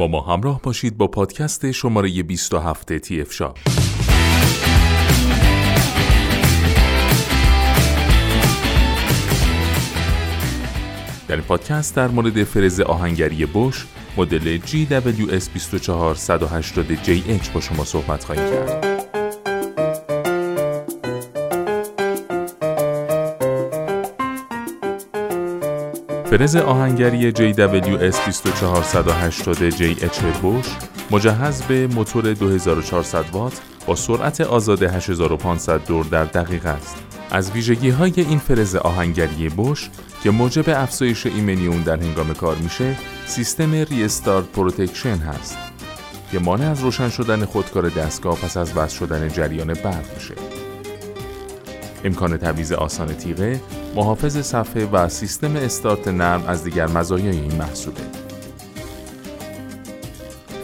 با ما همراه باشید با پادکست شماره 27 تی اف شاپ در این پادکست در مورد فرز آهنگری بوش مدل GWS24180JH با شما صحبت خواهیم کرد. فرز آهنگری GWS24180JH بوش مجهز به موتور 2400 وات با سرعت آزاد 8500 دور در دقیقه است. از ویژگی های این فرز آهنگری بوش که موجب افزایش ایمنی اون در هنگام کار میشه سیستم restart protection هست که مانع از روشن شدن خودکار دستگاه پس از وصل شدن جریان برق میشه امکان تعویض آسان تیغه محافظ صفحه و سیستم استارت نرم از دیگر مزایای این محصوله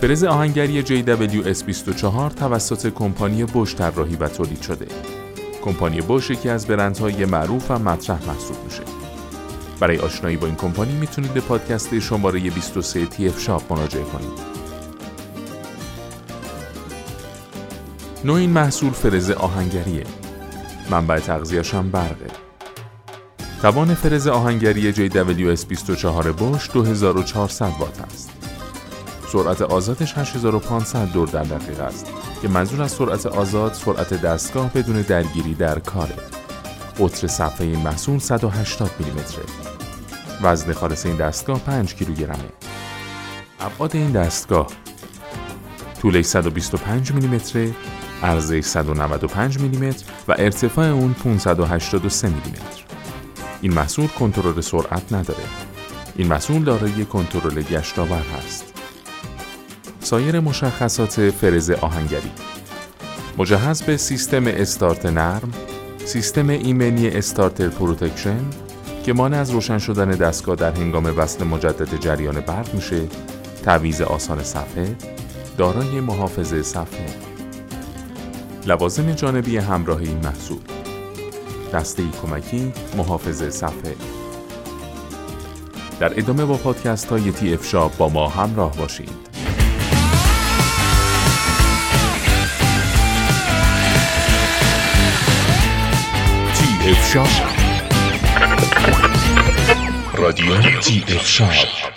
فرز آهنگری JWS24 توسط کمپانی بوش طراحی و تولید شده کمپانی بوش یکی از برندهای معروف و مطرح محسوب میشه برای آشنایی با این کمپانی می‌تونید به پادکست شماره 23 TF شاپ مراجعه کنید. نوع این محصول فرز آهنگریه. منبع تغذیه‌اش هم برقه. توان فرز آهنگری JWS24 بوش 2400 وات است. سرعت آزادش 8500 دور در دقیقه است که منظور از سرعت آزاد سرعت دستگاه بدون درگیری در کاره. قطر صفحه این محصول 180 میلیمتره. وزن خالص این دستگاه 5 کیلوگرمه. ابعاد این دستگاه طولش 125 میلیمتره، عرضش 195 میلیمتر و ارتفاع اون 583 میلیمتر. این محصول کنترل سرعت نداره. این محصول دارای کنترل گشتاور هست. سایر مشخصات فرز آهنگری مجهز به سیستم استارت نرم، سیستم ایمنی restart protection که مانع از روشن شدن دستگاه در هنگام وصل مجدد جریان برق میشه، تعویض آسان صفحه، دارای محافظ صفحه. لوازم جانبی همراه این محصول. دسته کمکی محافظ صفحه. در ادامه با پادکست های تی اف شاپ با ما همراه باشید. تی اف شاپ. رادیو تی اف شاپ.